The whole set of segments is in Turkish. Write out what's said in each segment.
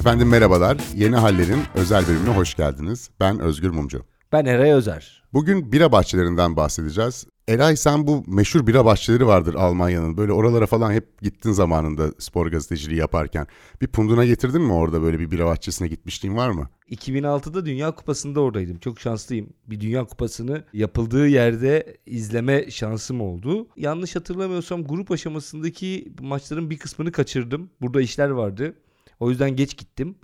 Efendim merhabalar. Yeni Haller'in özel bölümüne hoş geldiniz. Ben Özgür Mumcu. Ben Eray Özer. Bugün bira bahçelerinden bahsedeceğiz. Eray sen bu meşhur bira bahçeleri vardır Almanya'nın. Böyle oralara falan hep gittin zamanında spor gazeteciliği yaparken. Bir punduna getirdin mi orada böyle bir bira bahçesine gitmişliğin var mı? 2006'da Dünya Kupası'nda oradaydım. Çok şanslıyım. Bir Dünya Kupası'nı yapıldığı yerde izleme şansım oldu. Yanlış hatırlamıyorsam grup aşamasındaki maçların bir kısmını kaçırdım. Burada işler vardı. O yüzden geç gittim.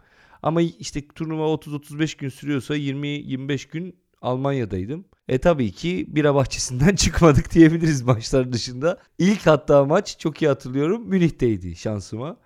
Ama işte turnuva 30-35 gün sürüyorsa 20-25 gün Almanya'daydım. E tabii ki bira bahçesinden çıkmadık diyebiliriz maçlar dışında. İlk hatta maç çok iyi hatırlıyorum Münih'teydi şansıma.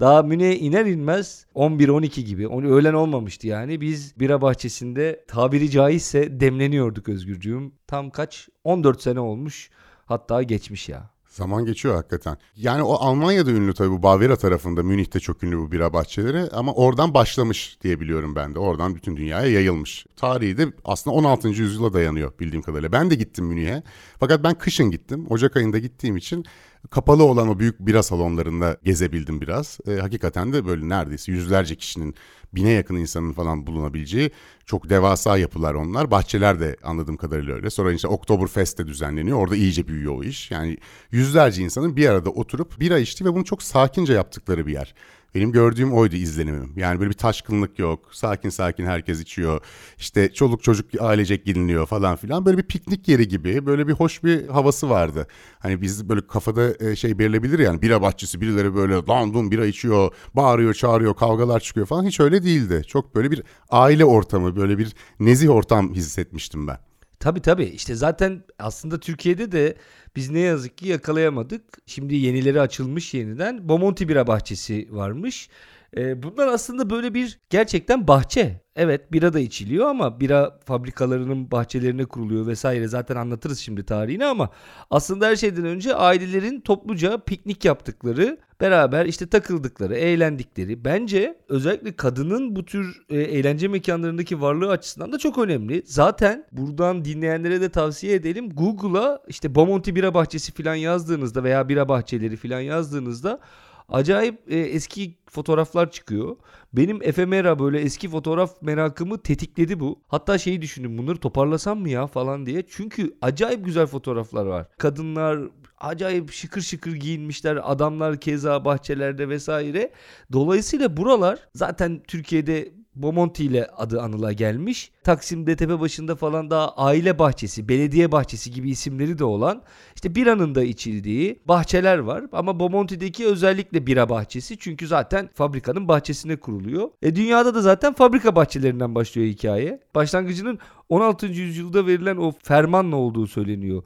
Daha Münih'e iner inmez 11-12 gibi. Öğlen olmamıştı yani. Biz bira bahçesinde tabiri caizse demleniyorduk Özgürcüğüm. Tam kaç? 14 sene olmuş. Hatta geçmiş ya. Zaman geçiyor hakikaten. Yani o Almanya'da ünlü tabii bu Bavyera tarafında Münih'te çok ünlü bu bira bahçeleri ama oradan başlamış diye biliyorum ben de. Oradan bütün dünyaya yayılmış. Tarihi de aslında 16. yüzyıla dayanıyor bildiğim kadarıyla. Ben de gittim Münih'e. Fakat ben kışın gittim. Ocak ayında gittiğim için kapalı olan o büyük bira salonlarında gezebildim biraz. E, hakikaten de böyle neredeyse yüzlerce kişinin bine yakın insanın falan bulunabileceği çok devasa yapılar onlar. Bahçeler de anladığım kadarıyla öyle. Sonra işte Oktoberfest de düzenleniyor. Orada iyice büyüyor o iş. Yani yüzlerce insanın bir arada oturup bira içti ve bunu çok sakince yaptıkları bir yer. Benim gördüğüm oydu izlenimim. Yani böyle bir taşkınlık yok. Sakin sakin herkes içiyor. İşte çoluk çocuk ailecek gidiliyor falan filan. Böyle bir piknik yeri gibi böyle bir hoş bir havası vardı. Hani biz böyle kafada e, şey belirlebilir yani bira bahçesi birileri böyle lan bira içiyor, bağırıyor, çağırıyor, kavgalar çıkıyor falan. Hiç öyle değildi. Çok böyle bir aile ortamı, böyle bir nezih ortam hissetmiştim ben. Tabii tabii işte zaten aslında Türkiye'de de biz ne yazık ki yakalayamadık. Şimdi yenileri açılmış yeniden. Bomonti Bira Bahçesi varmış. Ee, bunlar aslında böyle bir gerçekten bahçe. Evet bira da içiliyor ama bira fabrikalarının bahçelerine kuruluyor vesaire. Zaten anlatırız şimdi tarihini ama aslında her şeyden önce ailelerin topluca piknik yaptıkları, beraber işte takıldıkları, eğlendikleri. Bence özellikle kadının bu tür e, eğlence mekanlarındaki varlığı açısından da çok önemli. Zaten buradan dinleyenlere de tavsiye edelim. Google'a işte Bomonti Bira Bahçesi falan yazdığınızda veya bira bahçeleri falan yazdığınızda acayip e, eski fotoğraflar çıkıyor. Benim efemera böyle eski fotoğraf merakımı tetikledi bu. Hatta şeyi düşündüm bunları toparlasam mı ya falan diye. Çünkü acayip güzel fotoğraflar var. Kadınlar acayip şıkır şıkır giyinmişler. Adamlar keza bahçelerde vesaire. Dolayısıyla buralar zaten Türkiye'de Bomonti ile adı anıla gelmiş. Taksim'de tepe başında falan daha aile bahçesi, belediye bahçesi gibi isimleri de olan işte biranın da içildiği bahçeler var. Ama Bomonti'deki özellikle bira bahçesi çünkü zaten fabrikanın bahçesine kuruluyor. E dünyada da zaten fabrika bahçelerinden başlıyor hikaye. Başlangıcının 16. yüzyılda verilen o fermanla olduğu söyleniyor.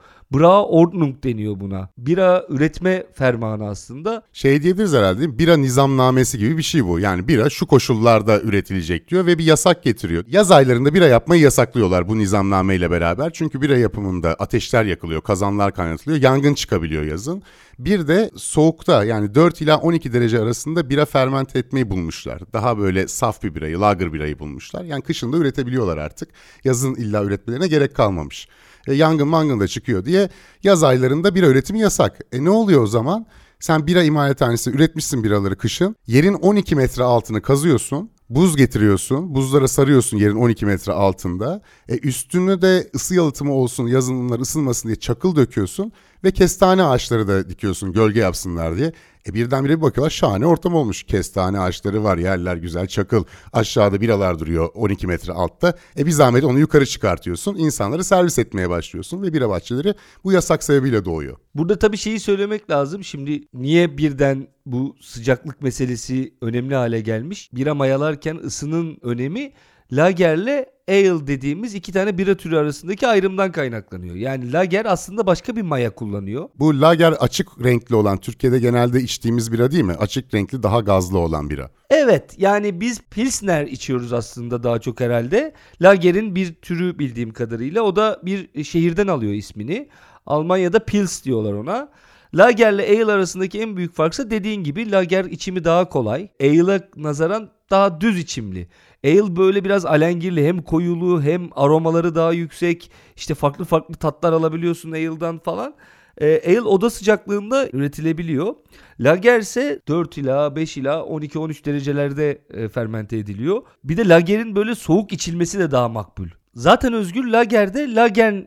Ordnung deniyor buna. Bira üretme fermanı aslında. Şey diyebiliriz herhalde değil mi? Bira nizamnamesi gibi bir şey bu. Yani bira şu koşullarda üretilecek diyor ve bir yasak getiriyor. Yaz aylarında bira yapmayı yasaklıyorlar bu nizamnameyle beraber. Çünkü bira yapımında ateşler yakılıyor, kazanlar kaynatılıyor, yangın çıkabiliyor yazın. Bir de soğukta yani 4 ila 12 derece arasında bira fermente etmeyi bulmuşlar. Daha böyle saf bir birayı, lager birayı bulmuşlar. Yani kışın da üretebiliyorlar artık. Yazın illa üretmelerine gerek kalmamış. E, yangın mangın da çıkıyor diye yaz aylarında bira üretimi yasak. E ne oluyor o zaman? Sen bira imalathanesi üretmişsin biraları kışın. Yerin 12 metre altını kazıyorsun. Buz getiriyorsun. Buzlara sarıyorsun yerin 12 metre altında. E üstüne de ısı yalıtımı olsun yazın bunlar ısınmasın diye çakıl döküyorsun. Ve kestane ağaçları da dikiyorsun gölge yapsınlar diye. E birdenbire bir bakıyorlar şahane ortam olmuş. Kestane ağaçları var yerler güzel çakıl. Aşağıda biralar duruyor 12 metre altta. E bir zahmet onu yukarı çıkartıyorsun. İnsanları servis etmeye başlıyorsun ve bira bahçeleri bu yasak sebebiyle doğuyor. Burada tabii şeyi söylemek lazım. Şimdi niye birden bu sıcaklık meselesi önemli hale gelmiş? Bira mayalarken ısının önemi Lager'le ale dediğimiz iki tane bira türü arasındaki ayrımdan kaynaklanıyor. Yani lager aslında başka bir maya kullanıyor. Bu lager açık renkli olan Türkiye'de genelde içtiğimiz bira değil mi? Açık renkli daha gazlı olan bira. Evet yani biz pilsner içiyoruz aslında daha çok herhalde. Lager'in bir türü bildiğim kadarıyla o da bir şehirden alıyor ismini. Almanya'da pils diyorlar ona. Lager ile ale arasındaki en büyük farksa dediğin gibi lager içimi daha kolay. Ale'a nazaran daha düz içimli. Ale böyle biraz alengirli hem koyulu hem aromaları daha yüksek. İşte farklı farklı tatlar alabiliyorsun ale'dan falan. E, ale oda sıcaklığında üretilebiliyor. Lager ise 4 ila 5 ila 12-13 derecelerde e, fermente ediliyor. Bir de lagerin böyle soğuk içilmesi de daha makbul. Zaten Özgür Lager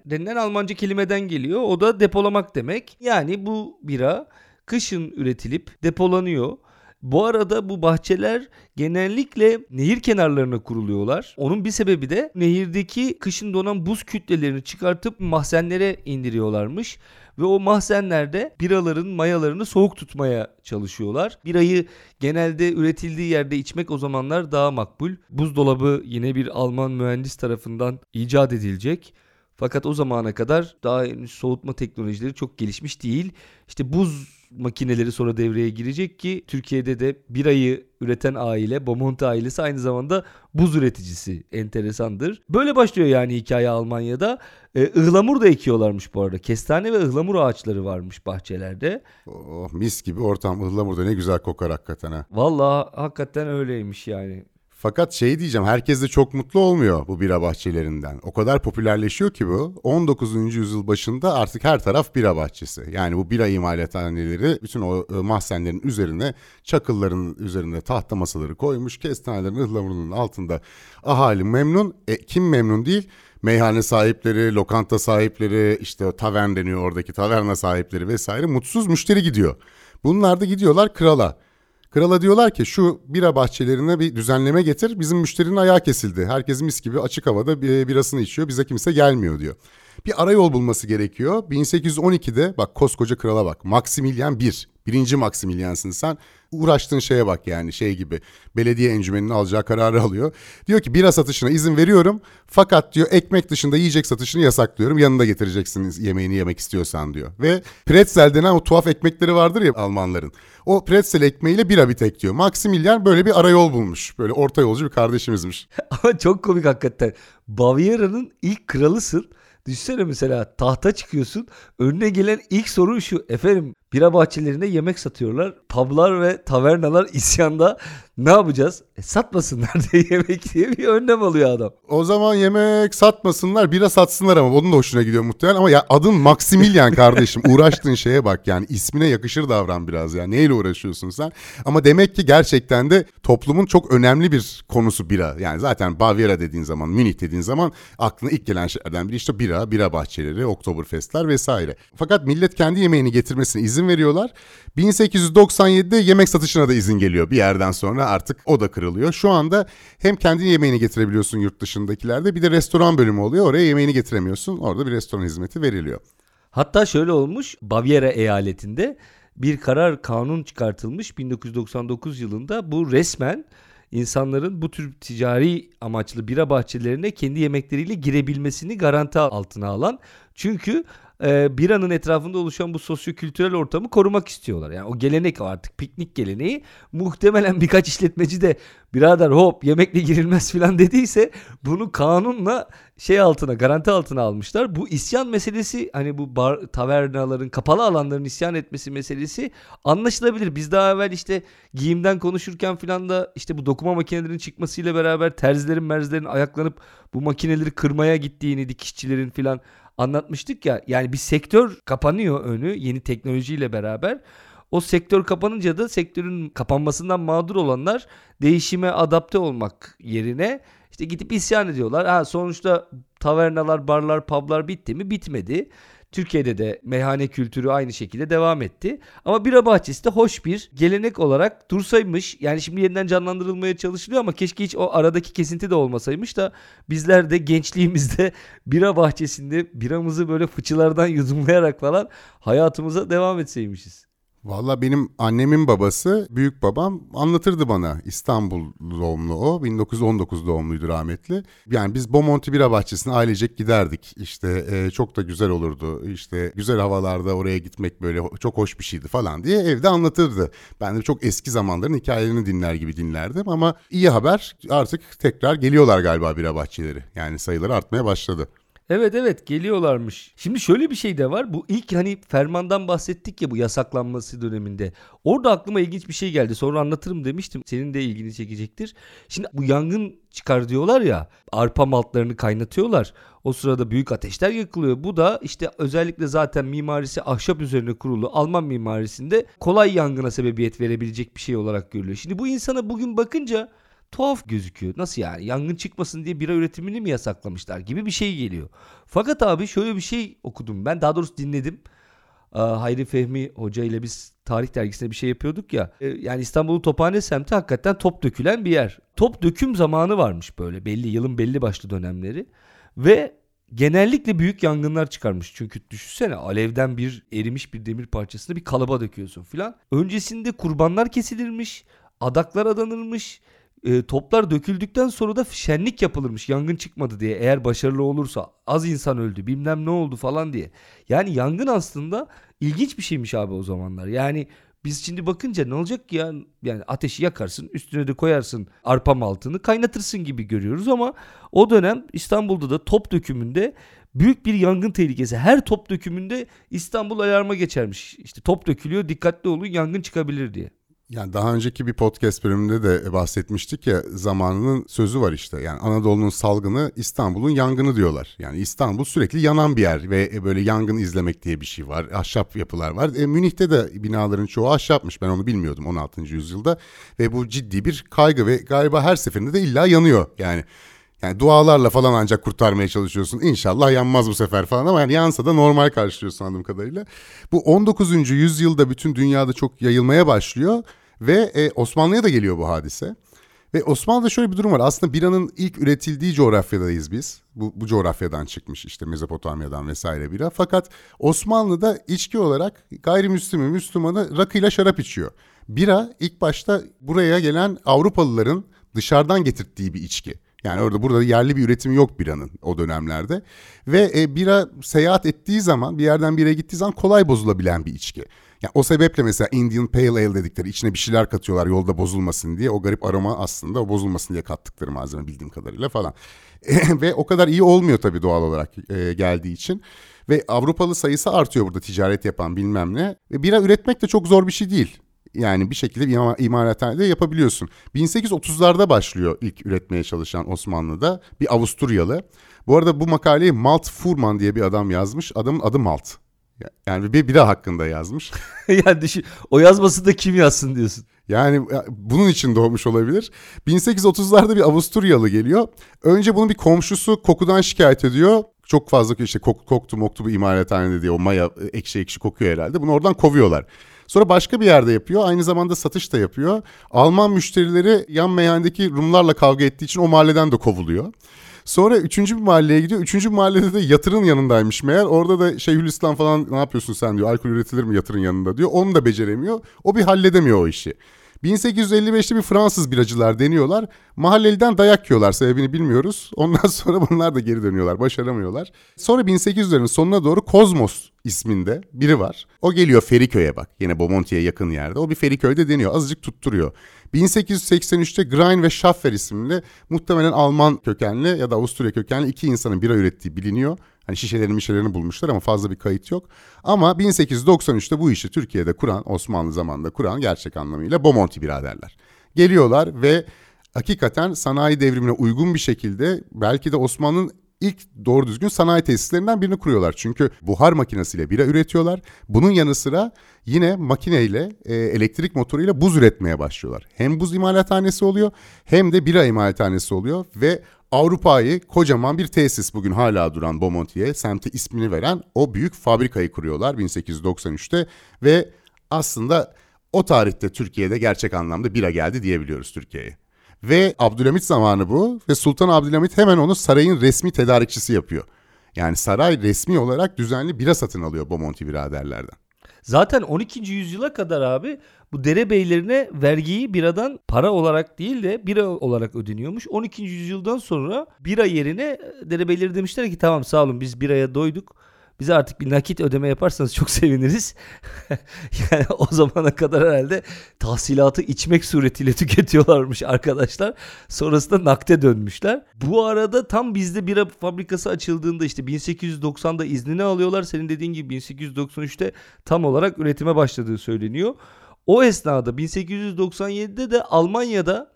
denilen Almanca kelimeden geliyor. O da depolamak demek. Yani bu bira kışın üretilip depolanıyor. Bu arada bu bahçeler genellikle nehir kenarlarına kuruluyorlar. Onun bir sebebi de nehirdeki kışın donan buz kütlelerini çıkartıp mahzenlere indiriyorlarmış. Ve o mahzenlerde biraların mayalarını soğuk tutmaya çalışıyorlar. Birayı genelde üretildiği yerde içmek o zamanlar daha makbul. Buzdolabı yine bir Alman mühendis tarafından icat edilecek. Fakat o zamana kadar daha soğutma teknolojileri çok gelişmiş değil. İşte buz makineleri sonra devreye girecek ki Türkiye'de de birayı üreten aile Beaumont ailesi aynı zamanda buz üreticisi enteresandır. Böyle başlıyor yani hikaye Almanya'da. Ee, ıhlamur da ekiyorlarmış bu arada. Kestane ve ıhlamur ağaçları varmış bahçelerde. Oh, mis gibi ortam ıhlamurda ne güzel kokar hakikaten ha. Vallahi hakikaten öyleymiş yani. Fakat şey diyeceğim herkes de çok mutlu olmuyor bu bira bahçelerinden. O kadar popülerleşiyor ki bu 19. yüzyıl başında artık her taraf bira bahçesi. Yani bu bira imalathaneleri bütün o e, mahzenlerin üzerine çakılların üzerine tahta masaları koymuş. Kestanelerin ıhlamurunun altında ahali memnun. E, kim memnun değil? Meyhane sahipleri, lokanta sahipleri, işte tavern deniyor oradaki taverna sahipleri vesaire mutsuz müşteri gidiyor. Bunlar da gidiyorlar krala. Krala diyorlar ki şu bira bahçelerine bir düzenleme getir. Bizim müşterinin ayağı kesildi. Herkes mis gibi açık havada birasını içiyor. Bize kimse gelmiyor diyor. Bir arayol bulması gerekiyor. 1812'de bak koskoca krala bak. Maximilian 1. Birinci Maximilian'sın sen. Uğraştığın şeye bak yani şey gibi. Belediye encümeninin alacağı kararı alıyor. Diyor ki bira satışına izin veriyorum. Fakat diyor ekmek dışında yiyecek satışını yasaklıyorum. Yanında getireceksiniz yemeğini yemek istiyorsan diyor. Ve pretzel denen o tuhaf ekmekleri vardır ya Almanların. O pretzel ekmeğiyle bira bir tek diyor. Maximilian böyle bir arayol bulmuş. Böyle orta yolcu bir kardeşimizmiş. Ama çok komik hakikaten. Baviera'nın ilk kralısın. Düşünsene mesela tahta çıkıyorsun. Önüne gelen ilk soru şu. Efendim bira bahçelerinde yemek satıyorlar. Publar ve tavernalar isyanda. Ne yapacağız? E, satmasınlar diye yemek diye bir önlem alıyor adam. O zaman yemek satmasınlar bira satsınlar ama onun da hoşuna gidiyor muhtemelen. Ama ya adın Maximilian kardeşim. Uğraştığın şeye bak yani ismine yakışır davran biraz ya. Neyle uğraşıyorsun sen? Ama demek ki gerçekten de toplumun çok önemli bir konusu bira. Yani zaten Baviera dediğin zaman, Münih dediğin zaman aklına ilk gelen şeylerden biri işte bira, bira bahçeleri, Oktoberfestler vesaire. Fakat millet kendi yemeğini getirmesine izin veriyorlar. 1897'de yemek satışına da izin geliyor bir yerden sonra artık o da kırılıyor. Şu anda hem kendi yemeğini getirebiliyorsun yurt dışındakilerde bir de restoran bölümü oluyor. Oraya yemeğini getiremiyorsun. Orada bir restoran hizmeti veriliyor. Hatta şöyle olmuş Baviera eyaletinde bir karar kanun çıkartılmış 1999 yılında bu resmen insanların bu tür ticari amaçlı bira bahçelerine kendi yemekleriyle girebilmesini garanti altına alan. Çünkü e, biranın etrafında oluşan bu sosyokültürel ortamı korumak istiyorlar. Yani o gelenek o artık piknik geleneği. Muhtemelen birkaç işletmeci de birader hop yemekle girilmez falan dediyse bunu kanunla şey altına garanti altına almışlar. Bu isyan meselesi hani bu bar, tavernaların kapalı alanların isyan etmesi meselesi anlaşılabilir. Biz daha evvel işte giyimden konuşurken falan da işte bu dokuma makinelerinin çıkmasıyla beraber terzilerin merzilerin ayaklanıp bu makineleri kırmaya gittiğini dikişçilerin falan anlatmıştık ya. Yani bir sektör kapanıyor önü yeni teknolojiyle beraber. O sektör kapanınca da sektörün kapanmasından mağdur olanlar değişime adapte olmak yerine işte gidip isyan ediyorlar. Ha sonuçta tavernalar, barlar, publar bitti mi? Bitmedi. Türkiye'de de meyhane kültürü aynı şekilde devam etti. Ama bira bahçesi de hoş bir gelenek olarak dursaymış. Yani şimdi yeniden canlandırılmaya çalışılıyor ama keşke hiç o aradaki kesinti de olmasaymış da bizler de gençliğimizde bira bahçesinde biramızı böyle fıçılardan yudumlayarak falan hayatımıza devam etseymişiz. Valla benim annemin babası, büyük babam anlatırdı bana. İstanbul doğumlu o. 1919 doğumluydu rahmetli. Yani biz Bomonti Bira Bahçesi'ne ailecek giderdik. İşte e, çok da güzel olurdu. İşte güzel havalarda oraya gitmek böyle çok hoş bir şeydi falan diye evde anlatırdı. Ben de çok eski zamanların hikayelerini dinler gibi dinlerdim. Ama iyi haber artık tekrar geliyorlar galiba bira bahçeleri. Yani sayıları artmaya başladı. Evet evet geliyorlarmış. Şimdi şöyle bir şey de var. Bu ilk hani fermandan bahsettik ya bu yasaklanması döneminde. Orada aklıma ilginç bir şey geldi. Sonra anlatırım demiştim. Senin de ilgini çekecektir. Şimdi bu yangın çıkar diyorlar ya. Arpa maltlarını kaynatıyorlar. O sırada büyük ateşler yakılıyor. Bu da işte özellikle zaten mimarisi ahşap üzerine kurulu Alman mimarisinde kolay yangına sebebiyet verebilecek bir şey olarak görülüyor. Şimdi bu insana bugün bakınca tuhaf gözüküyor. Nasıl yani? Yangın çıkmasın diye bira üretimini mi yasaklamışlar gibi bir şey geliyor. Fakat abi şöyle bir şey okudum. Ben daha doğrusu dinledim. Hayri Fehmi Hoca ile biz tarih dergisinde bir şey yapıyorduk ya. E, yani İstanbul'un Tophane semti hakikaten top dökülen bir yer. Top döküm zamanı varmış böyle belli yılın belli başlı dönemleri. Ve genellikle büyük yangınlar çıkarmış. Çünkü düşünsene alevden bir erimiş bir demir parçasını bir kalıba döküyorsun filan. Öncesinde kurbanlar kesilirmiş, adaklar adanırmış e, toplar döküldükten sonra da şenlik yapılırmış yangın çıkmadı diye eğer başarılı olursa az insan öldü bilmem ne oldu falan diye. Yani yangın aslında ilginç bir şeymiş abi o zamanlar. Yani biz şimdi bakınca ne olacak ki ya yani ateşi yakarsın üstüne de koyarsın arpa maltını kaynatırsın gibi görüyoruz ama o dönem İstanbul'da da top dökümünde büyük bir yangın tehlikesi. Her top dökümünde İstanbul alarma geçermiş. İşte top dökülüyor dikkatli olun yangın çıkabilir diye. Yani daha önceki bir podcast bölümünde de bahsetmiştik ya zamanının sözü var işte. Yani Anadolu'nun salgını İstanbul'un yangını diyorlar. Yani İstanbul sürekli yanan bir yer ve böyle yangın izlemek diye bir şey var. Ahşap yapılar var. E, Münih'te de binaların çoğu ahşapmış. Ben onu bilmiyordum 16. yüzyılda. Ve bu ciddi bir kaygı ve galiba her seferinde de illa yanıyor. Yani yani dualarla falan ancak kurtarmaya çalışıyorsun. İnşallah yanmaz bu sefer falan ama yani yansa da normal karşılıyorsun anladığım kadarıyla. Bu 19. yüzyılda bütün dünyada çok yayılmaya başlıyor. Ve e, Osmanlı'ya da geliyor bu hadise. Ve Osmanlı'da şöyle bir durum var. Aslında biranın ilk üretildiği coğrafyadayız biz. Bu, bu coğrafyadan çıkmış işte Mezopotamya'dan vesaire bira. Fakat Osmanlı'da içki olarak gayrimüslimi, Müslümanı rakıyla şarap içiyor. Bira ilk başta buraya gelen Avrupalıların dışarıdan getirdiği bir içki. Yani orada burada yerli bir üretimi yok biranın o dönemlerde. Ve e, bira seyahat ettiği zaman bir yerden bir gittiği zaman kolay bozulabilen bir içki. Yani o sebeple mesela Indian Pale Ale dedikleri içine bir şeyler katıyorlar yolda bozulmasın diye. O garip aroma aslında o bozulmasın diye kattıkları malzeme bildiğim kadarıyla falan. Ve o kadar iyi olmuyor tabii doğal olarak e, geldiği için. Ve Avrupalı sayısı artıyor burada ticaret yapan bilmem ne. Ve bira üretmek de çok zor bir şey değil. Yani bir şekilde bir imalathanede yapabiliyorsun. 1830'larda başlıyor ilk üretmeye çalışan Osmanlı'da bir Avusturyalı. Bu arada bu makaleyi Malt Furman diye bir adam yazmış. Adamın adı Malt. Yani bir bira hakkında yazmış. yani düşün, o yazması da kim yazsın diyorsun. Yani bunun için doğmuş olabilir. 1830'larda bir Avusturyalı geliyor. Önce bunun bir komşusu kokudan şikayet ediyor. Çok fazla işte kok, koktu moktu bu imalathanede diye o maya ekşi ekşi kokuyor herhalde. Bunu oradan kovuyorlar. Sonra başka bir yerde yapıyor. Aynı zamanda satış da yapıyor. Alman müşterileri yan meyhanedeki Rumlarla kavga ettiği için o mahalleden de kovuluyor. Sonra üçüncü bir mahalleye gidiyor. Üçüncü mahallede de yatırın yanındaymış meğer. Orada da Şeyhülislam falan ne yapıyorsun sen diyor. Alkol üretilir mi yatırın yanında diyor. Onu da beceremiyor. O bir halledemiyor o işi. 1855'te bir Fransız biracılar deniyorlar. Mahalleliden dayak yiyorlar sebebini bilmiyoruz. Ondan sonra bunlar da geri dönüyorlar başaramıyorlar. Sonra 1800'lerin sonuna doğru Kozmos isminde biri var. O geliyor Feriköy'e bak yine Bomonti'ye yakın yerde. O bir Feriköy'de deniyor azıcık tutturuyor. 1883'te Grein ve Schaffer isimli muhtemelen Alman kökenli ya da Avusturya kökenli iki insanın bira ürettiği biliniyor. Hani şişelerini mişelerini bulmuşlar ama fazla bir kayıt yok. Ama 1893'te bu işi Türkiye'de kuran, Osmanlı zamanında kuran gerçek anlamıyla Bomonti biraderler. Geliyorlar ve hakikaten sanayi devrimine uygun bir şekilde belki de Osmanlı'nın ilk doğru düzgün sanayi tesislerinden birini kuruyorlar. Çünkü buhar makinesiyle bira üretiyorlar. Bunun yanı sıra yine makineyle, e, elektrik motoruyla buz üretmeye başlıyorlar. Hem buz imalathanesi oluyor hem de bira imalathanesi oluyor ve Avrupa'yı kocaman bir tesis bugün hala duran Bomonti'ye semti ismini veren o büyük fabrikayı kuruyorlar 1893'te ve aslında o tarihte Türkiye'de gerçek anlamda bira geldi diyebiliyoruz Türkiye'ye. Ve Abdülhamit zamanı bu ve Sultan Abdülhamit hemen onu sarayın resmi tedarikçisi yapıyor. Yani saray resmi olarak düzenli bira satın alıyor Bomonti biraderlerden. Zaten 12. yüzyıla kadar abi bu derebeylerine vergiyi biradan para olarak değil de bira olarak ödeniyormuş. 12. yüzyıldan sonra bira yerine derebeyleri demişler ki tamam sağ olun biz biraya doyduk. Bize artık bir nakit ödeme yaparsanız çok seviniriz. yani o zamana kadar herhalde tahsilatı içmek suretiyle tüketiyorlarmış arkadaşlar. Sonrasında nakde dönmüşler. Bu arada tam bizde bira fabrikası açıldığında işte 1890'da iznini alıyorlar. Senin dediğin gibi 1893'te tam olarak üretime başladığı söyleniyor. O esnada 1897'de de Almanya'da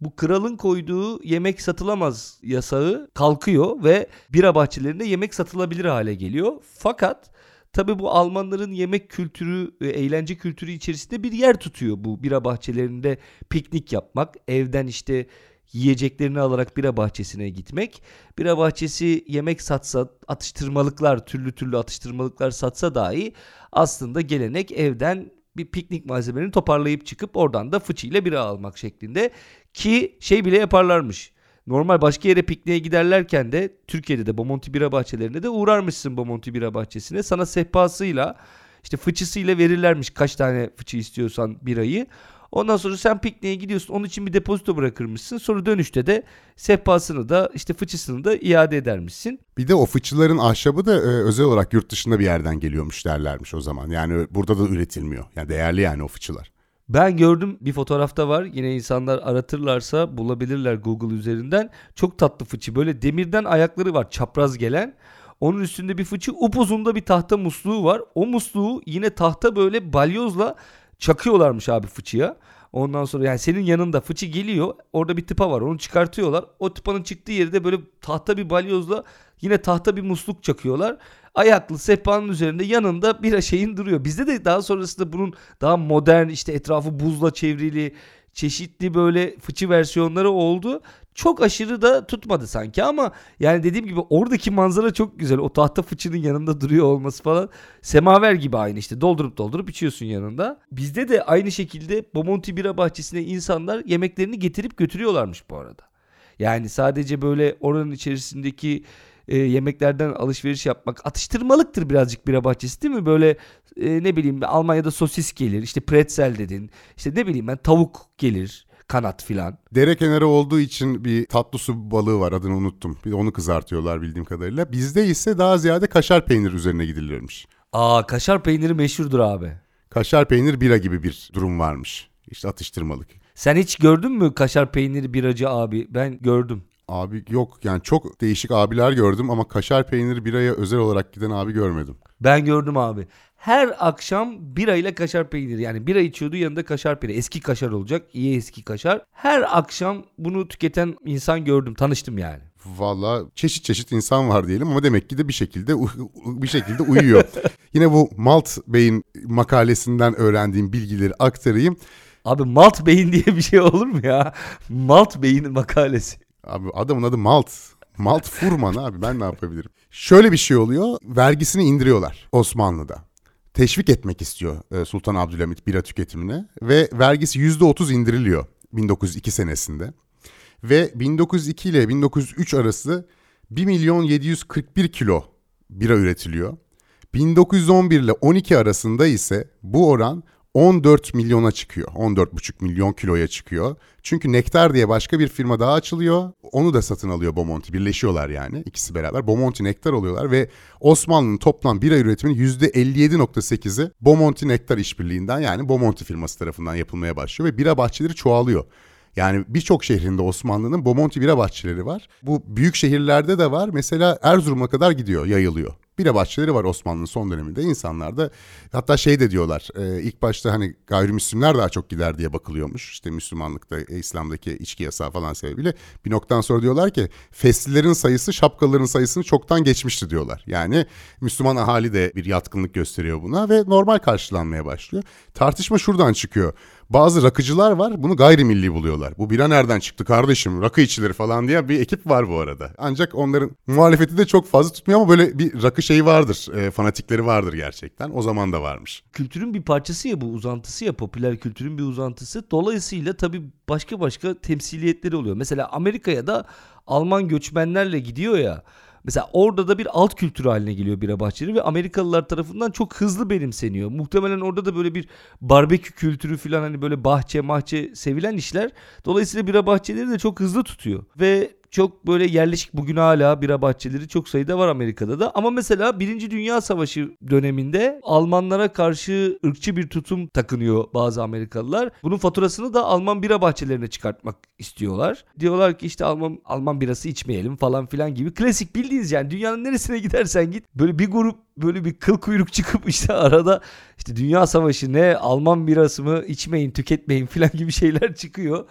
bu kralın koyduğu yemek satılamaz yasağı kalkıyor ve bira bahçelerinde yemek satılabilir hale geliyor. Fakat tabi bu Almanların yemek kültürü, e, eğlence kültürü içerisinde bir yer tutuyor bu bira bahçelerinde piknik yapmak, evden işte yiyeceklerini alarak bira bahçesine gitmek. Bira bahçesi yemek satsa, atıştırmalıklar, türlü türlü atıştırmalıklar satsa dahi aslında gelenek evden bir piknik malzemelerini toparlayıp çıkıp oradan da fıçıyla bira almak şeklinde ki şey bile yaparlarmış. Normal başka yere pikniğe giderlerken de Türkiye'de de Bomonti Bira Bahçelerinde de uğrarmışsın Bomonti Bira Bahçesi'ne. Sana sehpasıyla işte fıçısıyla verirlermiş kaç tane fıçı istiyorsan birayı. Ondan sonra sen pikniğe gidiyorsun. Onun için bir depozito bırakırmışsın. Sonra dönüşte de sehpasını da işte fıçısını da iade edermişsin. Bir de o fıçıların ahşabı da e, özel olarak yurt dışında bir yerden geliyormuş derlermiş o zaman. Yani burada da üretilmiyor. Yani değerli yani o fıçılar. Ben gördüm bir fotoğrafta var. Yine insanlar aratırlarsa bulabilirler Google üzerinden. Çok tatlı fıçı. Böyle demirden ayakları var çapraz gelen. Onun üstünde bir fıçı upuzunda bir tahta musluğu var. O musluğu yine tahta böyle balyozla çakıyorlarmış abi fıçıya. Ondan sonra yani senin yanında fıçı geliyor. Orada bir tıpa var. Onu çıkartıyorlar. O tıpanın çıktığı yerde böyle tahta bir balyozla yine tahta bir musluk çakıyorlar. Ayaklı sehpanın üzerinde yanında bir şeyin duruyor. Bizde de daha sonrasında bunun daha modern işte etrafı buzla çevrili çeşitli böyle fıçı versiyonları oldu. Çok aşırı da tutmadı sanki ama yani dediğim gibi oradaki manzara çok güzel. O tahta fıçının yanında duruyor olması falan. Semaver gibi aynı işte doldurup doldurup içiyorsun yanında. Bizde de aynı şekilde Bomonti Bira Bahçesi'ne insanlar yemeklerini getirip götürüyorlarmış bu arada. Yani sadece böyle oranın içerisindeki e, yemeklerden alışveriş yapmak atıştırmalıktır birazcık bira bahçesi değil mi? Böyle e, ne bileyim Almanya'da sosis gelir işte pretzel dedin işte ne bileyim ben tavuk gelir kanat filan. Dere kenarı olduğu için bir tatlı su balığı var adını unuttum. Bir de onu kızartıyorlar bildiğim kadarıyla. Bizde ise daha ziyade kaşar peynir üzerine gidiliyormuş. Aa kaşar peyniri meşhurdur abi. Kaşar peynir bira gibi bir durum varmış. İşte atıştırmalık. Sen hiç gördün mü kaşar peyniri biracı abi? Ben gördüm. Abi yok yani çok değişik abiler gördüm ama kaşar peyniri biraya özel olarak giden abi görmedim. Ben gördüm abi. Her akşam bira ile kaşar peyniri yani bira içiyordu yanında kaşar peyniri. Eski kaşar olacak iyi eski kaşar. Her akşam bunu tüketen insan gördüm tanıştım yani. Valla çeşit çeşit insan var diyelim ama demek ki de bir şekilde bir şekilde uyuyor. Yine bu Malt Bey'in makalesinden öğrendiğim bilgileri aktarayım. Abi Malt Bey'in diye bir şey olur mu ya? Malt Bey'in makalesi. Abi adamın adı Malt. Malt Furman abi ben ne yapabilirim? Şöyle bir şey oluyor. Vergisini indiriyorlar Osmanlı'da. Teşvik etmek istiyor e, Sultan Abdülhamit bira tüketimine ve vergisi %30 indiriliyor 1902 senesinde. Ve 1902 ile 1903 arası 1 milyon 741 kilo bira üretiliyor. 1911 ile 12 arasında ise bu oran 14 milyona çıkıyor. 14,5 milyon kiloya çıkıyor. Çünkü Nektar diye başka bir firma daha açılıyor. Onu da satın alıyor Bomonti. Birleşiyorlar yani ikisi beraber. Bomonti Nektar oluyorlar ve Osmanlı'nın toplam bira üretiminin %57.8'i Bomonti Nektar işbirliğinden yani Bomonti firması tarafından yapılmaya başlıyor ve bira bahçeleri çoğalıyor. Yani birçok şehrinde Osmanlı'nın Bomonti bira bahçeleri var. Bu büyük şehirlerde de var. Mesela Erzurum'a kadar gidiyor, yayılıyor bira bahçeleri var Osmanlı'nın son döneminde. İnsanlar da hatta şey de diyorlar e, ilk başta hani gayrimüslimler daha çok gider diye bakılıyormuş. İşte Müslümanlıkta, e, İslam'daki içki yasağı falan sebebiyle. Bir noktadan sonra diyorlar ki feslilerin sayısı şapkaların sayısını çoktan geçmişti diyorlar. Yani Müslüman ahali de bir yatkınlık gösteriyor buna ve normal karşılanmaya başlıyor. Tartışma şuradan çıkıyor. Bazı rakıcılar var bunu gayrimilli buluyorlar. Bu bira nereden çıktı kardeşim rakı içilir falan diye bir ekip var bu arada. Ancak onların muhalefeti de çok fazla tutmuyor ama böyle bir rakı şeyi vardır. E, fanatikleri vardır gerçekten. O zaman da varmış. Kültürün bir parçası ya bu uzantısı ya popüler kültürün bir uzantısı. Dolayısıyla tabii başka başka temsiliyetleri oluyor. Mesela Amerika'ya da Alman göçmenlerle gidiyor ya. Mesela orada da bir alt kültür haline geliyor bira bahçeleri ve Amerikalılar tarafından çok hızlı benimseniyor. Muhtemelen orada da böyle bir barbekü kültürü falan hani böyle bahçe mahçe sevilen işler. Dolayısıyla bira bahçeleri de çok hızlı tutuyor. Ve çok böyle yerleşik bugün hala bira bahçeleri çok sayıda var Amerika'da da. Ama mesela Birinci Dünya Savaşı döneminde Almanlara karşı ırkçı bir tutum takınıyor bazı Amerikalılar. Bunun faturasını da Alman bira bahçelerine çıkartmak istiyorlar. Diyorlar ki işte Alman Alman birası içmeyelim falan filan gibi. Klasik bildiğiniz yani dünyanın neresine gidersen git böyle bir grup böyle bir kıl kuyruk çıkıp işte arada işte Dünya Savaşı ne Alman birası mı içmeyin tüketmeyin filan gibi şeyler çıkıyor.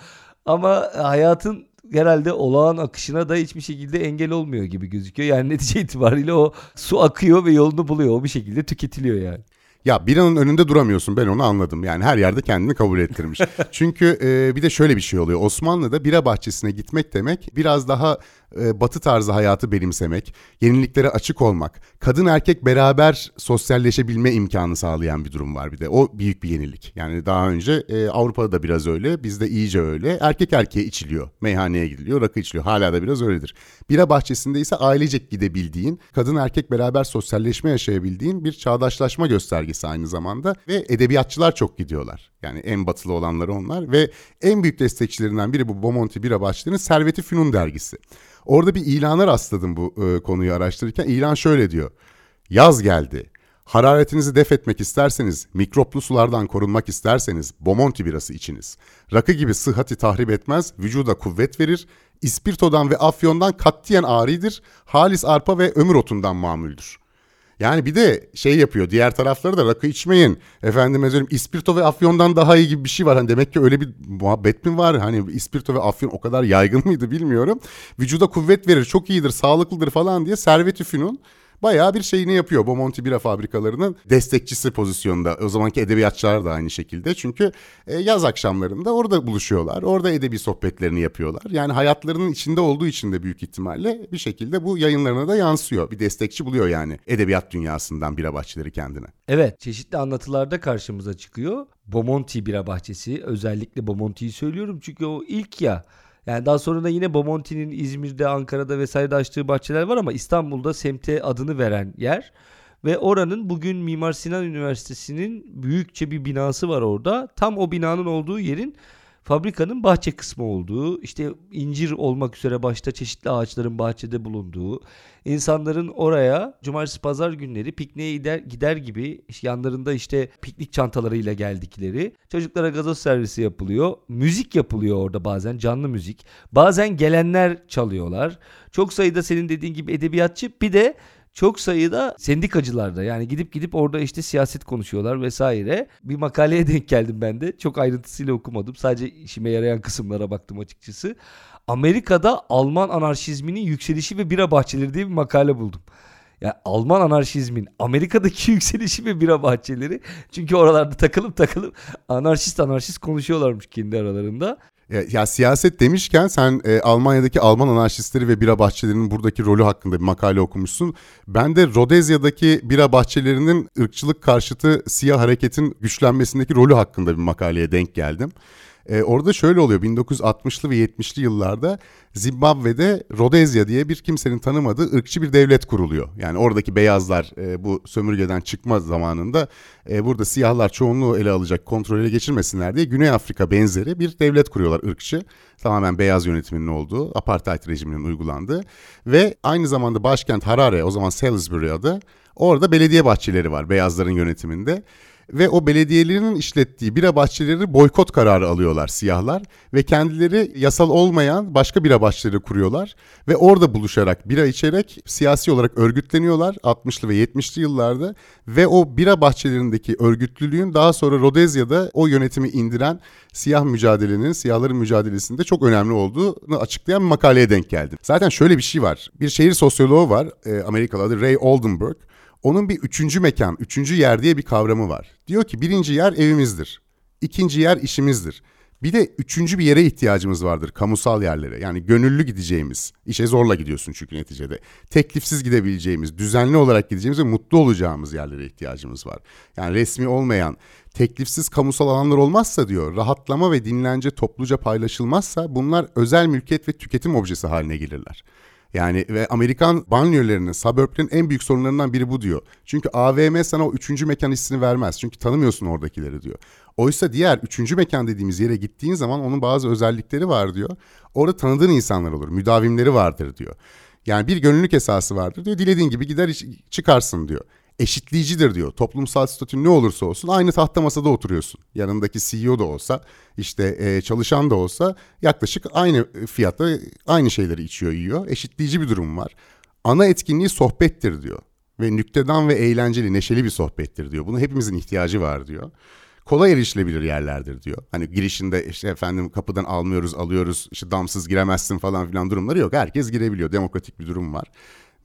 Ama hayatın herhalde olağan akışına da hiçbir şekilde engel olmuyor gibi gözüküyor. Yani netice itibariyle o su akıyor ve yolunu buluyor. O bir şekilde tüketiliyor yani. Ya biranın önünde duramıyorsun ben onu anladım. Yani her yerde kendini kabul ettirmiş. Çünkü e, bir de şöyle bir şey oluyor. Osmanlı'da bira bahçesine gitmek demek biraz daha e, batı tarzı hayatı benimsemek, yeniliklere açık olmak, kadın erkek beraber sosyalleşebilme imkanı sağlayan bir durum var bir de. O büyük bir yenilik. Yani daha önce e, Avrupa'da da biraz öyle, bizde iyice öyle. Erkek erkeğe içiliyor, meyhaneye gidiliyor, rakı içiliyor. Hala da biraz öyledir. Bira bahçesinde ise ailecek gidebildiğin, kadın erkek beraber sosyalleşme yaşayabildiğin bir çağdaşlaşma göstergesi aynı zamanda. Ve edebiyatçılar çok gidiyorlar. Yani en batılı olanları onlar ve en büyük destekçilerinden biri bu Bomonti Bira Bahçelerinin Servet-i Fünun dergisi. Orada bir ilana rastladım bu e, konuyu araştırırken. İlan şöyle diyor. Yaz geldi. Hararetinizi def etmek isterseniz, mikroplu sulardan korunmak isterseniz Bomonti birası içiniz. Rakı gibi sıhhati tahrip etmez, vücuda kuvvet verir, ispirtodan ve afyondan katliyen aridir, halis arpa ve ömür otundan mamuldür. Yani bir de şey yapıyor diğer tarafları da rakı içmeyin. Efendim söyleyeyim ispirto ve afyondan daha iyi gibi bir şey var. Hani demek ki öyle bir muhabbet mi var? Hani ispirto ve afyon o kadar yaygın mıydı bilmiyorum. Vücuda kuvvet verir çok iyidir sağlıklıdır falan diye servet Fünun bayağı bir şeyini yapıyor. Bomonti bira fabrikalarının destekçisi pozisyonda. O zamanki edebiyatçılar da aynı şekilde. Çünkü e, yaz akşamlarında orada buluşuyorlar. Orada edebi sohbetlerini yapıyorlar. Yani hayatlarının içinde olduğu için de büyük ihtimalle bir şekilde bu yayınlarına da yansıyor. Bir destekçi buluyor yani edebiyat dünyasından bira bahçeleri kendine. Evet çeşitli anlatılarda karşımıza çıkıyor. Bomonti bira bahçesi özellikle Bomonti'yi söylüyorum çünkü o ilk ya yani daha sonra da yine Bomonti'nin İzmir'de, Ankara'da vesairede açtığı bahçeler var ama İstanbul'da semte adını veren yer. Ve oranın bugün Mimar Sinan Üniversitesi'nin büyükçe bir binası var orada. Tam o binanın olduğu yerin fabrikanın bahçe kısmı olduğu, işte incir olmak üzere başta çeşitli ağaçların bahçede bulunduğu, insanların oraya cumartesi pazar günleri pikniğe gider, gider gibi yanlarında işte piknik çantalarıyla geldikleri, çocuklara gazoz servisi yapılıyor, müzik yapılıyor orada bazen canlı müzik. Bazen gelenler çalıyorlar. Çok sayıda senin dediğin gibi edebiyatçı bir de çok sayıda sendikacılar da yani gidip gidip orada işte siyaset konuşuyorlar vesaire. Bir makaleye denk geldim ben de. Çok ayrıntısıyla okumadım. Sadece işime yarayan kısımlara baktım açıkçası. Amerika'da Alman anarşizminin yükselişi ve bira bahçeleri diye bir makale buldum. Yani Alman anarşizmin Amerika'daki yükselişi ve bira bahçeleri. Çünkü oralarda takılıp takılıp anarşist anarşist konuşuyorlarmış kendi aralarında. Ya, ya siyaset demişken sen e, Almanya'daki Alman anarşistleri ve bira bahçelerinin buradaki rolü hakkında bir makale okumuşsun. Ben de Rodezya'daki bira bahçelerinin ırkçılık karşıtı siyah hareketin güçlenmesindeki rolü hakkında bir makaleye denk geldim. E, orada şöyle oluyor 1960'lı ve 70'li yıllarda Zimbabwe'de Rodezya diye bir kimsenin tanımadığı ırkçı bir devlet kuruluyor. Yani oradaki beyazlar e, bu sömürgeden çıkma zamanında e, burada siyahlar çoğunluğu ele alacak kontrole geçirmesinler diye Güney Afrika benzeri bir devlet kuruyorlar ırkçı. Tamamen beyaz yönetiminin olduğu, apartheid rejiminin uygulandığı ve aynı zamanda başkent Harare o zaman Salisbury adı orada belediye bahçeleri var beyazların yönetiminde ve o belediyelerin işlettiği bira bahçeleri boykot kararı alıyorlar siyahlar ve kendileri yasal olmayan başka bira bahçeleri kuruyorlar ve orada buluşarak bira içerek siyasi olarak örgütleniyorlar 60'lı ve 70'li yıllarda ve o bira bahçelerindeki örgütlülüğün daha sonra Rodezya'da o yönetimi indiren siyah mücadelenin, siyahların mücadelesinde çok önemli olduğunu açıklayan bir makaleye denk geldim. Zaten şöyle bir şey var. Bir şehir sosyoloğu var, e, Amerikalı adı Ray Oldenburg. Onun bir üçüncü mekan, üçüncü yer diye bir kavramı var. Diyor ki birinci yer evimizdir. İkinci yer işimizdir. Bir de üçüncü bir yere ihtiyacımız vardır kamusal yerlere. Yani gönüllü gideceğimiz, işe zorla gidiyorsun çünkü neticede. Teklifsiz gidebileceğimiz, düzenli olarak gideceğimiz ve mutlu olacağımız yerlere ihtiyacımız var. Yani resmi olmayan, teklifsiz kamusal alanlar olmazsa diyor, rahatlama ve dinlence topluca paylaşılmazsa bunlar özel mülkiyet ve tüketim objesi haline gelirler. Yani ve Amerikan banliyölerinin, suburblerin en büyük sorunlarından biri bu diyor. Çünkü AVM sana o üçüncü mekan hissini vermez. Çünkü tanımıyorsun oradakileri diyor. Oysa diğer üçüncü mekan dediğimiz yere gittiğin zaman onun bazı özellikleri var diyor. Orada tanıdığın insanlar olur, müdavimleri vardır diyor. Yani bir gönüllülük esası vardır diyor. Dilediğin gibi gider çıkarsın diyor eşitleyicidir diyor. Toplumsal statün ne olursa olsun aynı tahta masada oturuyorsun. Yanındaki CEO da olsa işte e, çalışan da olsa yaklaşık aynı fiyatta aynı şeyleri içiyor yiyor. Eşitleyici bir durum var. Ana etkinliği sohbettir diyor. Ve nüktedan ve eğlenceli, neşeli bir sohbettir diyor. Bunu hepimizin ihtiyacı var diyor kolay erişilebilir yerlerdir diyor. Hani girişinde işte efendim kapıdan almıyoruz alıyoruz işte damsız giremezsin falan filan durumları yok. Herkes girebiliyor demokratik bir durum var.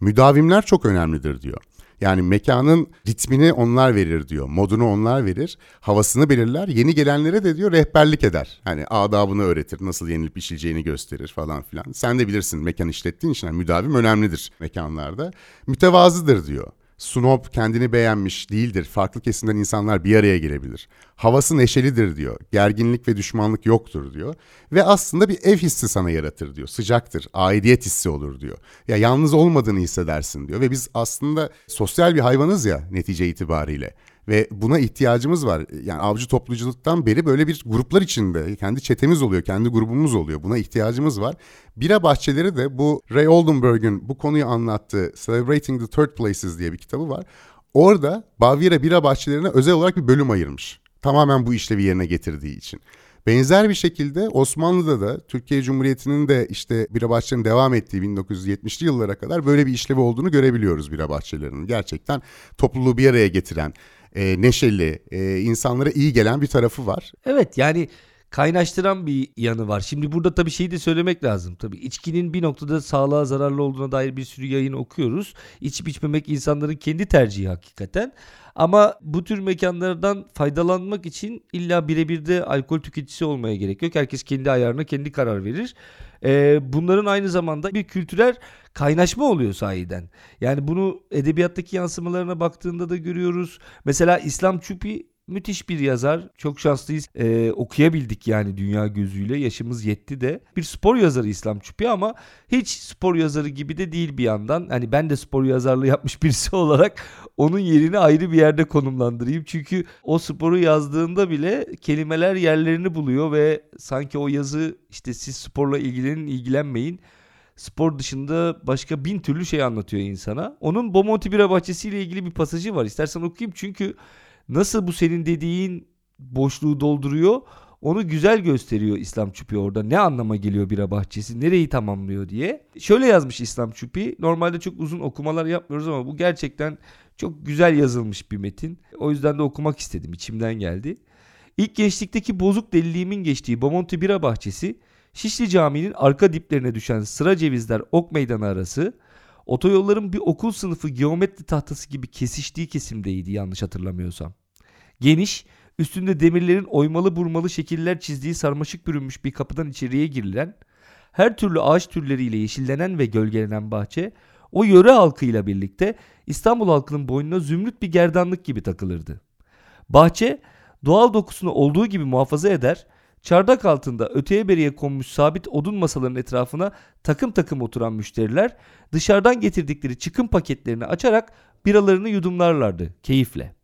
Müdavimler çok önemlidir diyor. Yani mekanın ritmini onlar verir diyor. Modunu onlar verir. Havasını belirler. Yeni gelenlere de diyor rehberlik eder. Hani adabını öğretir. Nasıl yenilip içileceğini gösterir falan filan. Sen de bilirsin mekan işlettiğin için yani müdavim önemlidir mekanlarda. Mütevazıdır diyor. Snob kendini beğenmiş değildir. Farklı kesimden insanlar bir araya gelebilir. Havası neşelidir diyor. Gerginlik ve düşmanlık yoktur diyor. Ve aslında bir ev hissi sana yaratır diyor. Sıcaktır. Aidiyet hissi olur diyor. Ya yalnız olmadığını hissedersin diyor. Ve biz aslında sosyal bir hayvanız ya netice itibariyle. Ve buna ihtiyacımız var. Yani avcı toplayıcılıktan beri böyle bir gruplar içinde kendi çetemiz oluyor, kendi grubumuz oluyor. Buna ihtiyacımız var. Bira bahçeleri de bu Ray Oldenburg'un bu konuyu anlattığı Celebrating the Third Places diye bir kitabı var. Orada Bavyera bira bahçelerine özel olarak bir bölüm ayırmış. Tamamen bu işlevi yerine getirdiği için. Benzer bir şekilde Osmanlı'da da Türkiye Cumhuriyeti'nin de işte bira bahçelerinin devam ettiği 1970'li yıllara kadar böyle bir işlevi olduğunu görebiliyoruz bira bahçelerinin. Gerçekten topluluğu bir araya getiren, e, neşeli, e, insanlara iyi gelen bir tarafı var. Evet yani kaynaştıran bir yanı var. Şimdi burada tabii şeyi de söylemek lazım. Tabii içkinin bir noktada sağlığa zararlı olduğuna dair bir sürü yayın okuyoruz. İçip içmemek insanların kendi tercihi hakikaten. Ama bu tür mekanlardan faydalanmak için illa birebir de alkol tüketicisi olmaya gerek yok. Herkes kendi ayarına kendi karar verir. Ee, bunların aynı zamanda bir kültürel kaynaşma oluyor sahiden. Yani bunu edebiyattaki yansımalarına baktığında da görüyoruz. Mesela İslam Çupi müthiş bir yazar. Çok şanslıyız. Ee, okuyabildik yani dünya gözüyle. Yaşımız yetti de. Bir spor yazarı İslam Çupi ama hiç spor yazarı gibi de değil bir yandan. Hani ben de spor yazarlığı yapmış birisi olarak onun yerini ayrı bir yerde konumlandırayım. Çünkü o sporu yazdığında bile kelimeler yerlerini buluyor ve sanki o yazı işte siz sporla ilgilenin ilgilenmeyin spor dışında başka bin türlü şey anlatıyor insana. Onun Bomonti Bira Bahçesi ile ilgili bir pasajı var. İstersen okuyayım çünkü nasıl bu senin dediğin boşluğu dolduruyor onu güzel gösteriyor İslam Çupi orada. Ne anlama geliyor bira bahçesi, nereyi tamamlıyor diye. Şöyle yazmış İslam Çupi. Normalde çok uzun okumalar yapmıyoruz ama bu gerçekten çok güzel yazılmış bir metin. O yüzden de okumak istedim. içimden geldi. İlk gençlikteki bozuk deliliğimin geçtiği Bomonti Bira Bahçesi, Şişli Camii'nin arka diplerine düşen sıra cevizler ok meydanı arası, otoyolların bir okul sınıfı geometri tahtası gibi kesiştiği kesimdeydi yanlış hatırlamıyorsam. Geniş, üstünde demirlerin oymalı burmalı şekiller çizdiği sarmaşık bürünmüş bir kapıdan içeriye girilen, her türlü ağaç türleriyle yeşillenen ve gölgelenen bahçe, o yöre halkıyla birlikte İstanbul halkının boynuna zümrüt bir gerdanlık gibi takılırdı. Bahçe, doğal dokusunu olduğu gibi muhafaza eder, çardak altında öteye beriye konmuş sabit odun masaların etrafına takım takım oturan müşteriler dışarıdan getirdikleri çıkım paketlerini açarak biralarını yudumlarlardı keyifle.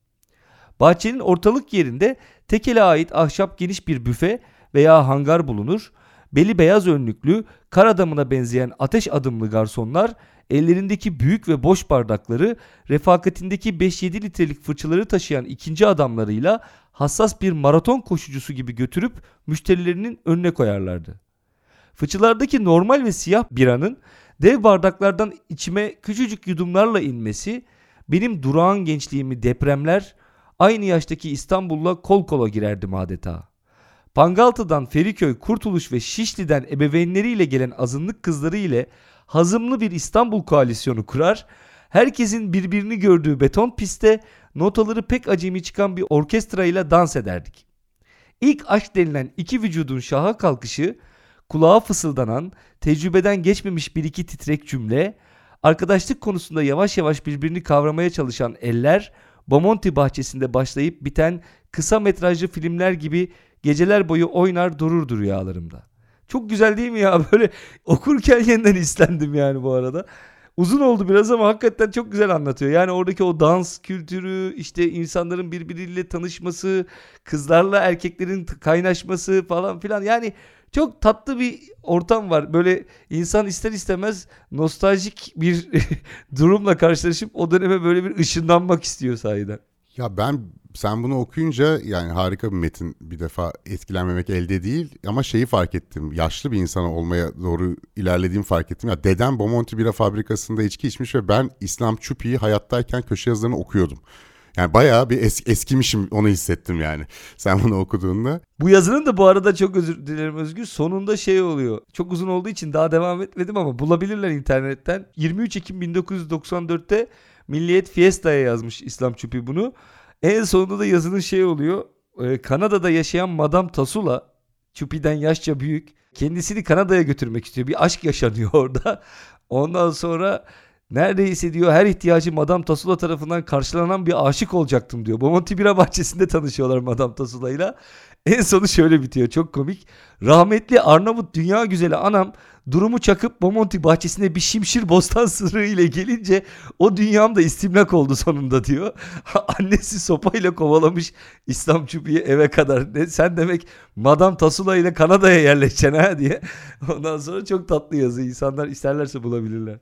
Bahçenin ortalık yerinde tekele ait ahşap geniş bir büfe veya hangar bulunur. Beli beyaz önlüklü, kar adamına benzeyen ateş adımlı garsonlar ellerindeki büyük ve boş bardakları, refakatindeki 5-7 litrelik fırçaları taşıyan ikinci adamlarıyla hassas bir maraton koşucusu gibi götürüp müşterilerinin önüne koyarlardı. Fıçılardaki normal ve siyah biranın dev bardaklardan içime küçücük yudumlarla inmesi benim durağan gençliğimi depremler, aynı yaştaki İstanbul'la kol kola girerdim adeta. Pangaltı'dan Feriköy, Kurtuluş ve Şişli'den ebeveynleriyle gelen azınlık kızları ile hazımlı bir İstanbul koalisyonu kurar, herkesin birbirini gördüğü beton pistte notaları pek acemi çıkan bir orkestra ile dans ederdik. İlk aşk denilen iki vücudun şaha kalkışı, kulağa fısıldanan, tecrübeden geçmemiş bir iki titrek cümle, arkadaşlık konusunda yavaş yavaş birbirini kavramaya çalışan eller, Bomonti bahçesinde başlayıp biten kısa metrajlı filmler gibi geceler boyu oynar dururdu rüyalarımda. Çok güzel değil mi ya? Böyle okurken yeniden istendim yani bu arada. Uzun oldu biraz ama hakikaten çok güzel anlatıyor. Yani oradaki o dans kültürü, işte insanların birbiriyle tanışması, kızlarla erkeklerin kaynaşması falan filan. Yani çok tatlı bir ortam var. Böyle insan ister istemez nostaljik bir durumla karşılaşıp o döneme böyle bir ışınlanmak istiyor sahiden. Ya ben sen bunu okuyunca yani harika bir metin bir defa etkilenmemek elde değil ama şeyi fark ettim. Yaşlı bir insan olmaya doğru ilerlediğimi fark ettim. Ya dedem Bomonti Bira Fabrikası'nda içki içmiş ve ben İslam Çupi'yi hayattayken köşe yazılarını okuyordum. Yani bayağı bir es- eskimişim onu hissettim yani sen bunu okuduğunda. Bu yazının da bu arada çok özür dilerim Özgür. Sonunda şey oluyor. Çok uzun olduğu için daha devam etmedim ama bulabilirler internetten. 23 Ekim 1994'te Milliyet Fiesta'ya yazmış İslam Çupi bunu. En sonunda da yazının şey oluyor. Ee, Kanada'da yaşayan Madame Tasula Çupi'den yaşça büyük. Kendisini Kanada'ya götürmek istiyor. Bir aşk yaşanıyor orada. Ondan sonra neredeyse diyor her ihtiyacı Madame Tasula tarafından karşılanan bir aşık olacaktım diyor. Bomonti Bira Bahçesi'nde tanışıyorlar Madame Tasula'yla. En sonu şöyle bitiyor çok komik. Rahmetli Arnavut dünya güzeli anam durumu çakıp Bomonti bahçesine bir şimşir bostan sırrı ile gelince o dünyam da istimlak oldu sonunda diyor. Annesi sopayla kovalamış İslam çubuğu eve kadar. Ne, sen demek Madame Tasula ile Kanada'ya yerleşeceksin ha diye. Ondan sonra çok tatlı yazı. İnsanlar isterlerse bulabilirler.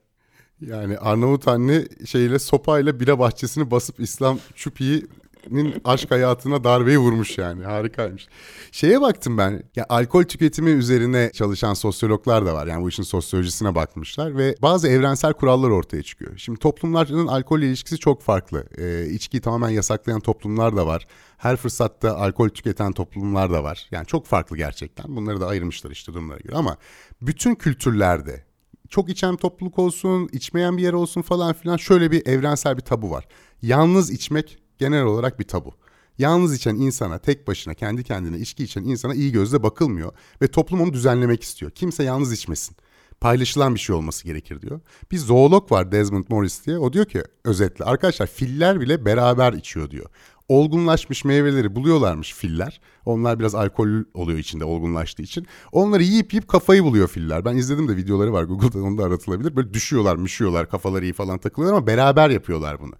Yani Arnavut anne şeyle sopayla bira bahçesini basıp İslam Çupi'yi nin aşk hayatına darbeyi vurmuş yani harikaymış. Şeye baktım ben ya alkol tüketimi üzerine çalışan sosyologlar da var yani bu işin sosyolojisine bakmışlar ve bazı evrensel kurallar ortaya çıkıyor. Şimdi toplumların alkolle ilişkisi çok farklı. Ee, içkiyi tamamen yasaklayan toplumlar da var. Her fırsatta alkol tüketen toplumlar da var. Yani çok farklı gerçekten. Bunları da ayırmışlar işte durumlara göre ama bütün kültürlerde çok içen topluluk olsun, içmeyen bir yer olsun falan filan şöyle bir evrensel bir tabu var. Yalnız içmek genel olarak bir tabu. Yalnız içen insana, tek başına, kendi kendine içki içen insana iyi gözle bakılmıyor ve toplum onu düzenlemek istiyor. Kimse yalnız içmesin. Paylaşılan bir şey olması gerekir diyor. Bir zoolog var Desmond Morris diye. O diyor ki özetle arkadaşlar filler bile beraber içiyor diyor olgunlaşmış meyveleri buluyorlarmış filler. Onlar biraz alkol oluyor içinde olgunlaştığı için. Onları yiyip yiyip kafayı buluyor filler. Ben izledim de videoları var Google'da onu da aratılabilir. Böyle düşüyorlar müşüyorlar kafaları iyi falan takılıyorlar ama beraber yapıyorlar bunu.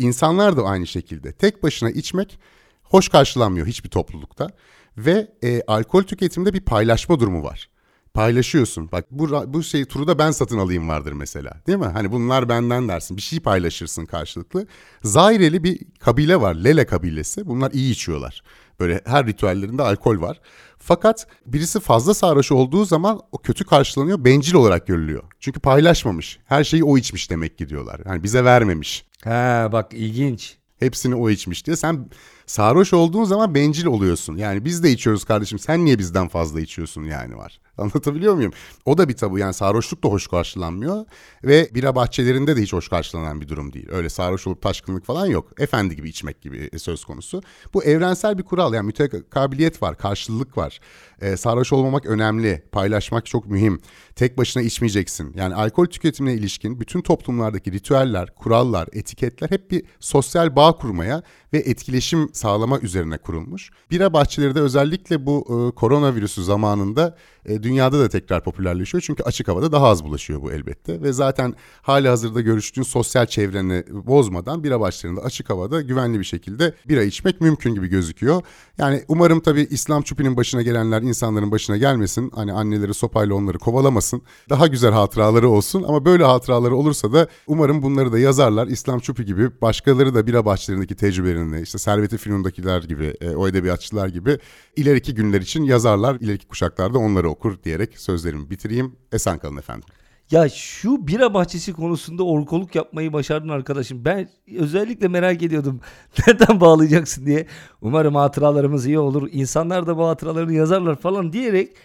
İnsanlar da aynı şekilde. Tek başına içmek hoş karşılanmıyor hiçbir toplulukta. Ve e, alkol tüketiminde bir paylaşma durumu var paylaşıyorsun. Bak bu bu şey turu da ben satın alayım vardır mesela. Değil mi? Hani bunlar benden dersin. Bir şey paylaşırsın karşılıklı. Zaireli bir kabile var. Lele kabilesi. Bunlar iyi içiyorlar. Böyle her ritüellerinde alkol var. Fakat birisi fazla sarhoş olduğu zaman o kötü karşılanıyor, bencil olarak görülüyor. Çünkü paylaşmamış. Her şeyi o içmiş demek ki diyorlar. Yani bize vermemiş. Ha bak ilginç. Hepsini o içmiş diye. Sen sarhoş olduğun zaman bencil oluyorsun. Yani biz de içiyoruz kardeşim. Sen niye bizden fazla içiyorsun yani var. Anlatabiliyor muyum? O da bir tabu yani sarhoşluk da hoş karşılanmıyor ve bira bahçelerinde de hiç hoş karşılanan bir durum değil. Öyle sarhoş olup taşkınlık falan yok. Efendi gibi içmek gibi söz konusu. Bu evrensel bir kural yani mütekabiliyet var, karşılık var. Ee, sarhoş olmamak önemli, paylaşmak çok mühim. Tek başına içmeyeceksin. Yani alkol tüketimine ilişkin bütün toplumlardaki ritüeller, kurallar, etiketler hep bir sosyal bağ kurmaya ve etkileşim sağlama üzerine kurulmuş. Bira bahçeleri de özellikle bu e, koronavirüsü zamanında e, dünyada da tekrar popülerleşiyor. Çünkü açık havada daha az bulaşıyor bu elbette. Ve zaten hali hazırda görüştüğün sosyal çevreni bozmadan bira başlarında açık havada güvenli bir şekilde bira içmek mümkün gibi gözüküyor. Yani umarım tabii İslam çupinin başına gelenler insanların başına gelmesin. Hani anneleri sopayla onları kovalamasın. Daha güzel hatıraları olsun ama böyle hatıraları olursa da umarım bunları da yazarlar. İslam çupi gibi başkaları da bira bahçelerindeki tecrübelerini işte Servet-i Fünun'dakiler gibi e, o edebiyatçılar gibi ileriki günler için yazarlar. İleriki kuşaklarda onları okur diyerek sözlerimi bitireyim. Esen kalın efendim. Ya şu bira bahçesi konusunda orkoluk yapmayı başardın arkadaşım. Ben özellikle merak ediyordum. Nereden bağlayacaksın diye. Umarım hatıralarımız iyi olur. İnsanlar da bu hatıralarını yazarlar falan diyerek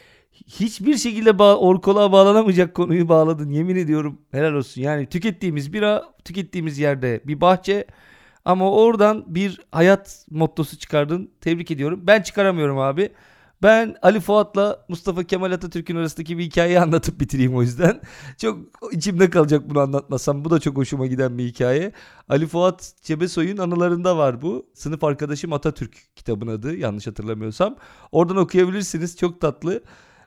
hiçbir şekilde ba- orkoluğa bağlanamayacak konuyu bağladın. Yemin ediyorum helal olsun. Yani tükettiğimiz bira, tükettiğimiz yerde bir bahçe ama oradan bir hayat mottosu çıkardın. Tebrik ediyorum. Ben çıkaramıyorum abi. Ben Ali Fuat'la Mustafa Kemal Atatürk'ün arasındaki bir hikayeyi anlatıp bitireyim o yüzden. Çok içimde kalacak bunu anlatmasam. Bu da çok hoşuma giden bir hikaye. Ali Fuat Cebesoy'un anılarında var bu. Sınıf arkadaşım Atatürk kitabın adı yanlış hatırlamıyorsam. Oradan okuyabilirsiniz. Çok tatlı.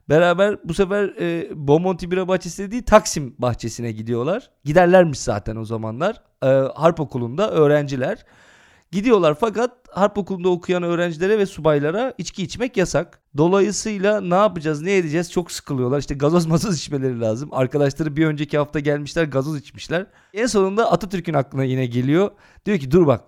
Beraber bu sefer e, Bomonti Bira Bahçesi değil Taksim Bahçesi'ne gidiyorlar. Giderlermiş zaten o zamanlar. E, harp okulunda öğrenciler. Gidiyorlar fakat harp okulunda okuyan öğrencilere ve subaylara içki içmek yasak. Dolayısıyla ne yapacağız ne edeceğiz çok sıkılıyorlar. İşte gazoz mazos içmeleri lazım. Arkadaşları bir önceki hafta gelmişler gazoz içmişler. En sonunda Atatürk'ün aklına yine geliyor. Diyor ki dur bak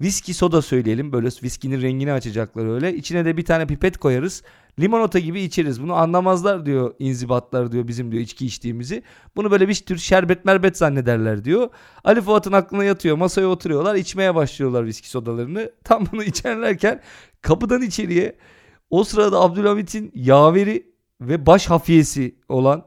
viski soda söyleyelim. Böyle viskinin rengini açacaklar öyle. İçine de bir tane pipet koyarız. Limonata gibi içeriz. Bunu anlamazlar diyor inzibatlar diyor bizim diyor içki içtiğimizi. Bunu böyle bir tür şerbet merbet zannederler diyor. Ali Fuat'ın aklına yatıyor. Masaya oturuyorlar. içmeye başlıyorlar viski sodalarını. Tam bunu içerlerken kapıdan içeriye o sırada Abdülhamit'in yaveri ve baş hafiyesi olan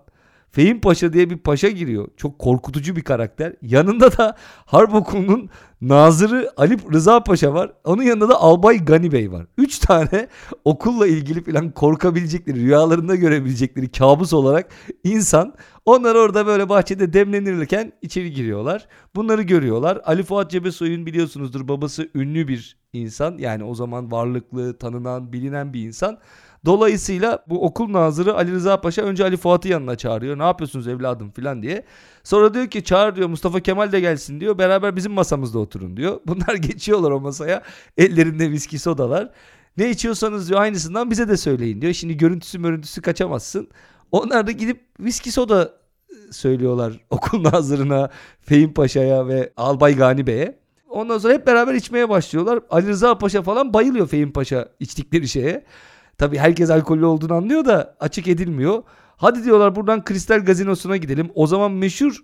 Fehim Paşa diye bir paşa giriyor. Çok korkutucu bir karakter. Yanında da Harp Okulu'nun nazırı Ali Rıza Paşa var. Onun yanında da Albay Gani Bey var. Üç tane okulla ilgili falan korkabilecekleri, rüyalarında görebilecekleri kabus olarak insan. Onlar orada böyle bahçede demlenirken içeri giriyorlar. Bunları görüyorlar. Ali Fuat Cebesoy'un biliyorsunuzdur babası ünlü bir insan. Yani o zaman varlıklı, tanınan, bilinen bir insan. Dolayısıyla bu okul nazırı Ali Rıza Paşa önce Ali Fuat'ı yanına çağırıyor. Ne yapıyorsunuz evladım filan diye. Sonra diyor ki çağır diyor Mustafa Kemal de gelsin diyor. Beraber bizim masamızda oturun diyor. Bunlar geçiyorlar o masaya. Ellerinde viski sodalar. Ne içiyorsanız diyor aynısından bize de söyleyin diyor. Şimdi görüntüsü görüntüsü kaçamazsın. Onlar da gidip viski soda ıı, söylüyorlar okul nazırına, Fehim Paşa'ya ve Albay Gani Bey'e. Ondan sonra hep beraber içmeye başlıyorlar. Ali Rıza Paşa falan bayılıyor Fehim Paşa içtikleri şeye. Tabii herkes alkollü olduğunu anlıyor da açık edilmiyor. Hadi diyorlar buradan Kristal Gazinosu'na gidelim. O zaman meşhur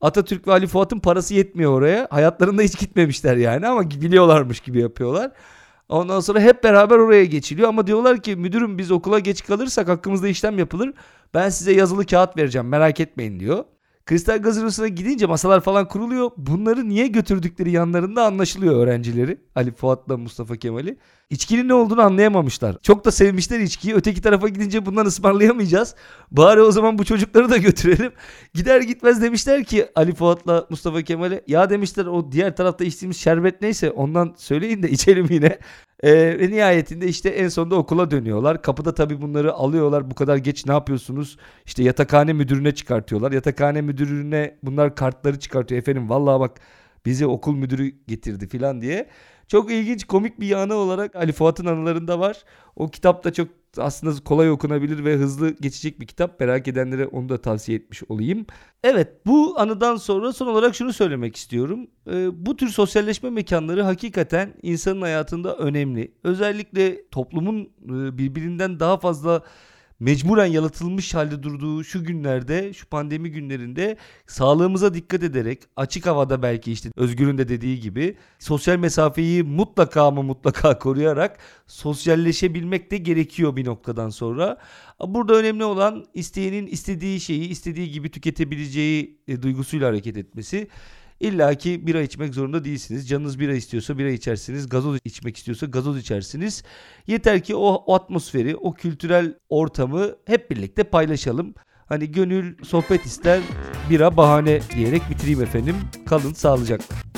Atatürk ve Ali Fuat'ın parası yetmiyor oraya. Hayatlarında hiç gitmemişler yani ama biliyorlarmış gibi yapıyorlar. Ondan sonra hep beraber oraya geçiliyor ama diyorlar ki müdürüm biz okula geç kalırsak hakkımızda işlem yapılır. Ben size yazılı kağıt vereceğim merak etmeyin diyor. Kristal Gazinosu'na gidince masalar falan kuruluyor. Bunları niye götürdükleri yanlarında anlaşılıyor öğrencileri. Ali Fuat'la Mustafa Kemal'i. İçkinin ne olduğunu anlayamamışlar. Çok da sevmişler içkiyi. Öteki tarafa gidince bundan ısmarlayamayacağız. Bari o zaman bu çocukları da götürelim. Gider gitmez demişler ki Ali Fuat'la Mustafa Kemal'e. Ya demişler o diğer tarafta içtiğimiz şerbet neyse ondan söyleyin de içelim yine. Ve nihayetinde işte en sonunda okula dönüyorlar. Kapıda tabii bunları alıyorlar. Bu kadar geç ne yapıyorsunuz? İşte yatakhane müdürüne çıkartıyorlar. Yatakhane müdürüne bunlar kartları çıkartıyor. Efendim vallahi bak bizi okul müdürü getirdi filan diye. Çok ilginç komik bir yanı olarak Ali Fuat'ın anılarında var. O kitap da çok aslında kolay okunabilir ve hızlı geçecek bir kitap. Merak edenlere onu da tavsiye etmiş olayım. Evet bu anıdan sonra son olarak şunu söylemek istiyorum. Ee, bu tür sosyalleşme mekanları hakikaten insanın hayatında önemli. Özellikle toplumun e, birbirinden daha fazla mecburen yalıtılmış halde durduğu şu günlerde, şu pandemi günlerinde sağlığımıza dikkat ederek açık havada belki işte Özgür'ün de dediği gibi sosyal mesafeyi mutlaka ama mutlaka koruyarak sosyalleşebilmek de gerekiyor bir noktadan sonra. Burada önemli olan isteyenin istediği şeyi istediği gibi tüketebileceği e, duygusuyla hareket etmesi. İlla ki bira içmek zorunda değilsiniz. Canınız bira istiyorsa bira içersiniz. Gazoz içmek istiyorsa gazoz içersiniz. Yeter ki o, o atmosferi, o kültürel ortamı hep birlikte paylaşalım. Hani gönül sohbet ister, bira bahane diyerek bitireyim efendim. Kalın sağlıcakla.